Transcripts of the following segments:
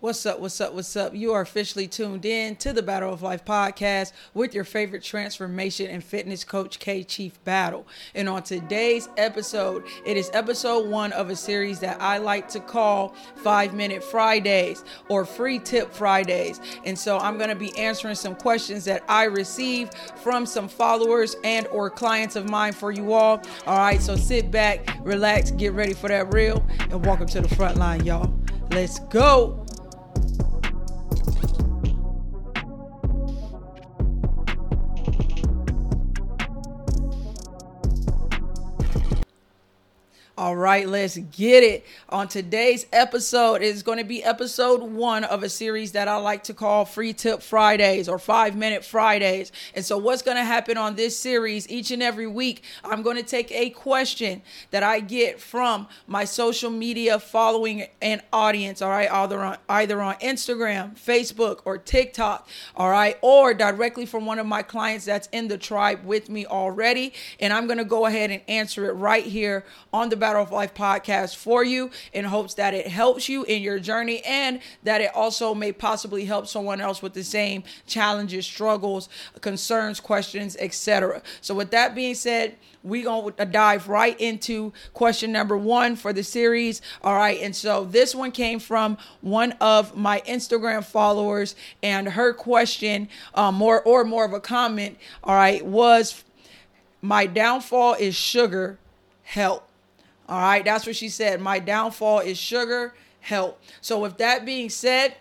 What's up? What's up? What's up? You are officially tuned in to the Battle of Life podcast with your favorite transformation and fitness coach, Kay Chief Battle. And on today's episode, it is episode one of a series that I like to call Five Minute Fridays or Free Tip Fridays. And so I'm going to be answering some questions that I receive from some followers and or clients of mine for you all. All right, so sit back, relax, get ready for that reel, and welcome to the front line, y'all. Let's go. All right, let's get it. On today's episode is going to be episode one of a series that I like to call Free Tip Fridays or Five Minute Fridays. And so, what's going to happen on this series each and every week? I'm going to take a question that I get from my social media following and audience. All right, either on either on Instagram, Facebook, or TikTok. All right, or directly from one of my clients that's in the tribe with me already. And I'm going to go ahead and answer it right here on the Battle of Life podcast for you in hopes that it helps you in your journey and that it also may possibly help someone else with the same challenges, struggles, concerns, questions, etc. So, with that being said, we gonna dive right into question number one for the series. All right, and so this one came from one of my Instagram followers, and her question, um, more or more of a comment, all right, was my downfall is sugar. Help. All right, that's what she said. My downfall is sugar. Help. So, with that being said,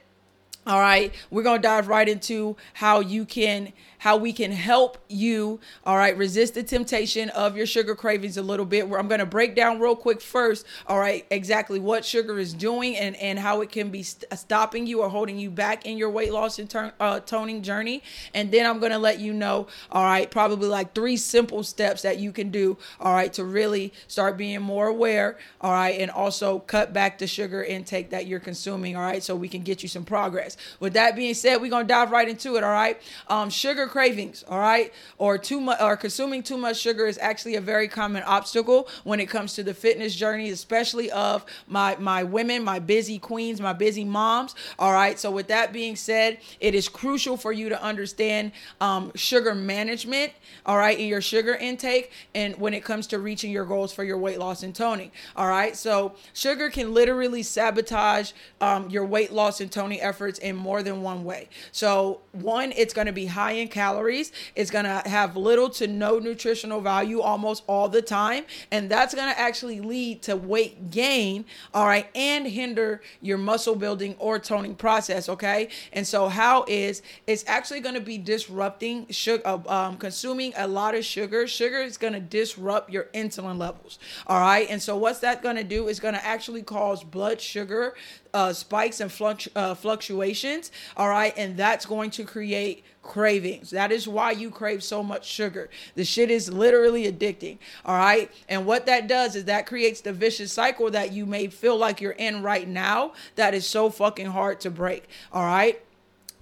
all right, we're going to dive right into how you can how we can help you, all right, resist the temptation of your sugar cravings a little bit. Where I'm going to break down real quick first, all right, exactly what sugar is doing and and how it can be st- stopping you or holding you back in your weight loss and turn, uh, toning journey. And then I'm going to let you know, all right, probably like three simple steps that you can do, all right, to really start being more aware, all right, and also cut back the sugar intake that you're consuming, all right, so we can get you some progress. With that being said, we're going to dive right into it, all right? Um, sugar cravings, all right, or too much or consuming too much sugar is actually a very common obstacle when it comes to the fitness journey, especially of my my women, my busy queens, my busy moms. All right. So with that being said, it is crucial for you to understand um, sugar management. All right, in your sugar intake, and when it comes to reaching your goals for your weight loss and toning. All right. So sugar can literally sabotage um, your weight loss and toning efforts in more than one way. So one, it's going to be high in calories. It's going to have little to no nutritional value almost all the time. And that's going to actually lead to weight gain, all right, and hinder your muscle building or toning process, okay? And so, how is it's actually going to be disrupting sugar, uh, um, consuming a lot of sugar. Sugar is going to disrupt your insulin levels, all right? And so, what's that going to do is going to actually cause blood sugar uh, spikes and fluctu- uh, fluctuations, all right? And that's going to create cravings. That is why you crave so much sugar. The shit is literally addicting. All right. And what that does is that creates the vicious cycle that you may feel like you're in right now that is so fucking hard to break. All right.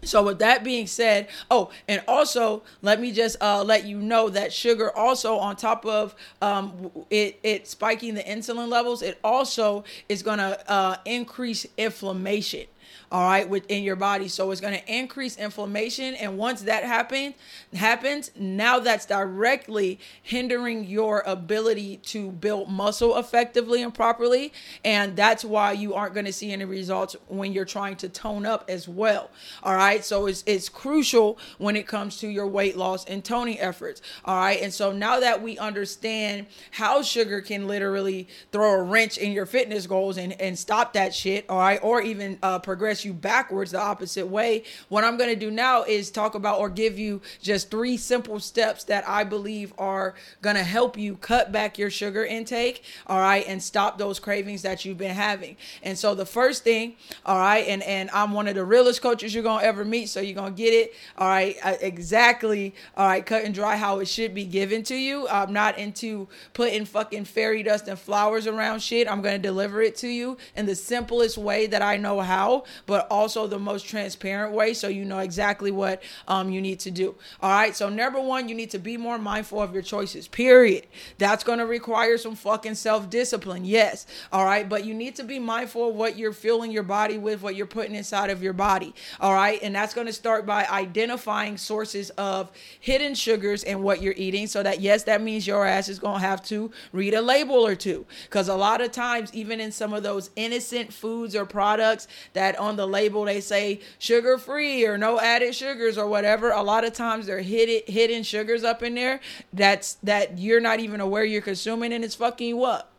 So with that being said, oh, and also let me just uh, let you know that sugar also on top of um, it it spiking the insulin levels, it also is going to uh, increase inflammation all right, within your body. So it's going to increase inflammation. And once that happens, happens, now that's directly hindering your ability to build muscle effectively and properly. And that's why you aren't going to see any results when you're trying to tone up as well. All right. So it's it's crucial when it comes to your weight loss and toning efforts. All right. And so now that we understand how sugar can literally throw a wrench in your fitness goals and, and stop that shit, all right, or even uh, progress you backwards the opposite way. What I'm going to do now is talk about or give you just three simple steps that I believe are going to help you cut back your sugar intake, all right, and stop those cravings that you've been having. And so the first thing, all right, and and I'm one of the realest coaches you're going to ever meet, so you're going to get it, all right, uh, exactly, all right, cut and dry how it should be given to you. I'm not into putting fucking fairy dust and flowers around shit. I'm going to deliver it to you in the simplest way that I know how but also the most transparent way so you know exactly what um, you need to do. All right. So, number one, you need to be more mindful of your choices, period. That's going to require some fucking self discipline. Yes. All right. But you need to be mindful of what you're filling your body with, what you're putting inside of your body. All right. And that's going to start by identifying sources of hidden sugars and what you're eating so that, yes, that means your ass is going to have to read a label or two. Because a lot of times, even in some of those innocent foods or products that on the label they say sugar free or no added sugars or whatever, a lot of times they're hidden hidden sugars up in there that's that you're not even aware you're consuming and it's fucking you up.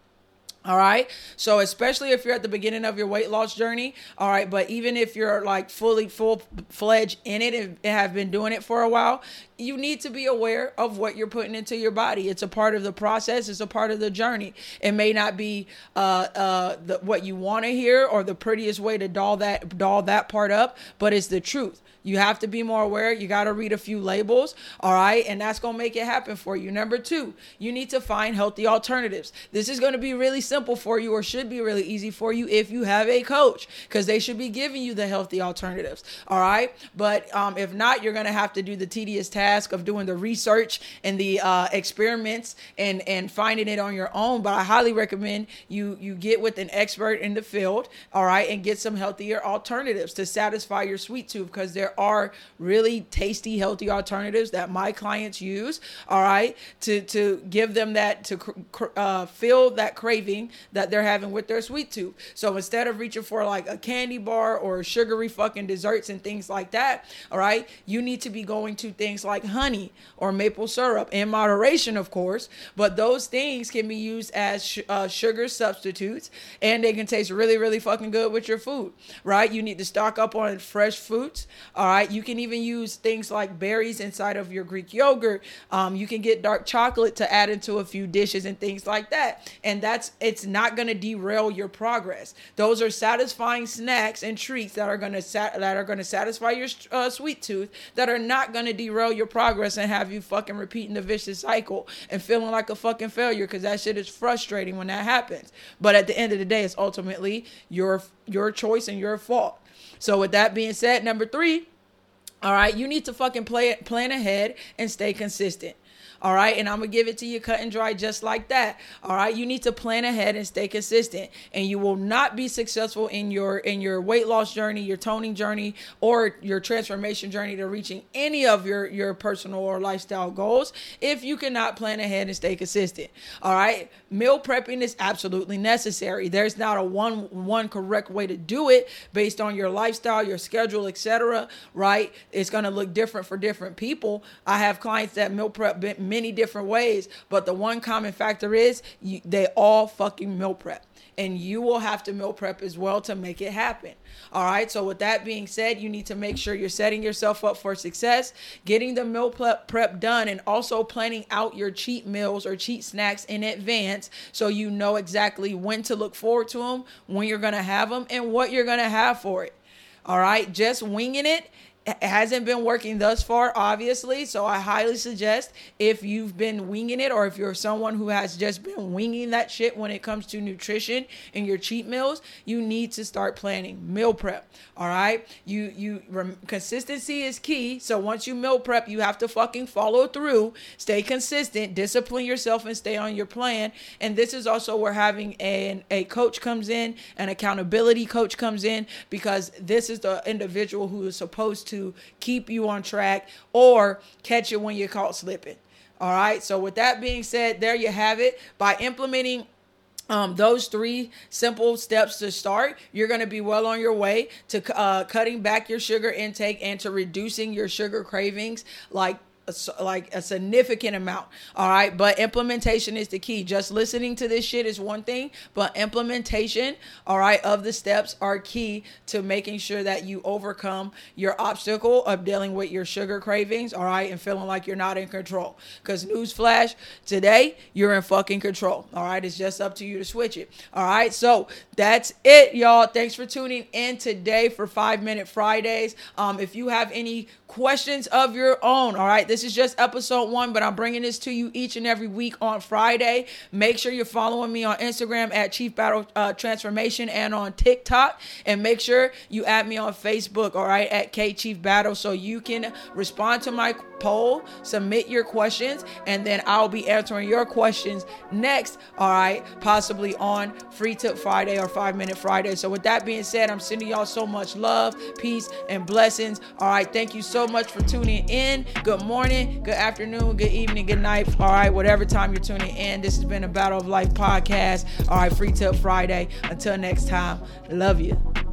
All right. So, especially if you're at the beginning of your weight loss journey. All right. But even if you're like fully full fledged in it and have been doing it for a while, you need to be aware of what you're putting into your body. It's a part of the process. It's a part of the journey. It may not be uh, uh, the, what you want to hear or the prettiest way to doll that doll that part up, but it's the truth. You have to be more aware. You got to read a few labels. All right. And that's going to make it happen for you. Number two, you need to find healthy alternatives. This is going to be really simple for you or should be really easy for you if you have a coach because they should be giving you the healthy alternatives. All right. But um, if not, you're going to have to do the tedious task of doing the research and the uh, experiments and, and finding it on your own. But I highly recommend you, you get with an expert in the field. All right. And get some healthier alternatives to satisfy your sweet tooth because there are really tasty, healthy alternatives that my clients use. All right, to to give them that to uh, fill that craving that they're having with their sweet tooth. So instead of reaching for like a candy bar or sugary fucking desserts and things like that, all right, you need to be going to things like honey or maple syrup in moderation, of course. But those things can be used as sh- uh, sugar substitutes, and they can taste really, really fucking good with your food, right? You need to stock up on fresh fruits. Uh, all right. You can even use things like berries inside of your Greek yogurt. Um, you can get dark chocolate to add into a few dishes and things like that. And that's it's not going to derail your progress. Those are satisfying snacks and treats that are going to that are going to satisfy your uh, sweet tooth that are not going to derail your progress and have you fucking repeating the vicious cycle and feeling like a fucking failure because that shit is frustrating when that happens. But at the end of the day, it's ultimately your your choice and your fault. So with that being said, number three all right, you need to fucking play plan ahead and stay consistent. All right. And I'm to give it to you cut and dry just like that. All right. You need to plan ahead and stay consistent. And you will not be successful in your in your weight loss journey, your toning journey, or your transformation journey to reaching any of your, your personal or lifestyle goals if you cannot plan ahead and stay consistent. All right. Meal prepping is absolutely necessary. There's not a one one correct way to do it based on your lifestyle, your schedule, etc. Right? It's going to look different for different people. I have clients that meal prep many different ways, but the one common factor is you, they all fucking meal prep. And you will have to meal prep as well to make it happen. All right. So, with that being said, you need to make sure you're setting yourself up for success, getting the meal prep, done, and also planning out your cheat meals or cheat snacks in advance so you know exactly when to look forward to them, when you're going to have them, and what you're going to have for it. All right. Just winging it hasn't been working thus far, obviously. So I highly suggest if you've been winging it or if you're someone who has just been winging that shit when it comes to nutrition and your cheat meals, you need to start planning meal prep. All right. You, you, rem, consistency is key. So once you meal prep, you have to fucking follow through, stay consistent, discipline yourself, and stay on your plan. And this is also where having an, a coach comes in, an accountability coach comes in, because this is the individual who is supposed to to keep you on track or catch you when you're caught slipping. All right. So, with that being said, there you have it. By implementing um, those three simple steps to start, you're going to be well on your way to uh, cutting back your sugar intake and to reducing your sugar cravings like like a significant amount. All right. But implementation is the key. Just listening to this shit is one thing, but implementation, all right, of the steps are key to making sure that you overcome your obstacle of dealing with your sugar cravings. All right. And feeling like you're not in control. Because, newsflash, today you're in fucking control. All right. It's just up to you to switch it. All right. So that's it, y'all. Thanks for tuning in today for Five Minute Fridays. Um, if you have any questions of your own, all right, this this is just episode one, but I'm bringing this to you each and every week on Friday. Make sure you're following me on Instagram at Chief Battle uh, Transformation and on TikTok. And make sure you add me on Facebook, all right, at Kay Chief Battle, so you can respond to my poll, submit your questions, and then I'll be answering your questions next, all right, possibly on Free Tip Friday or Five Minute Friday. So, with that being said, I'm sending y'all so much love, peace, and blessings. All right, thank you so much for tuning in. Good morning, good afternoon, good evening, good night. All right, whatever time you're tuning in, this has been a Battle of Life podcast. All right, Free Tip Friday. Until next time, love you.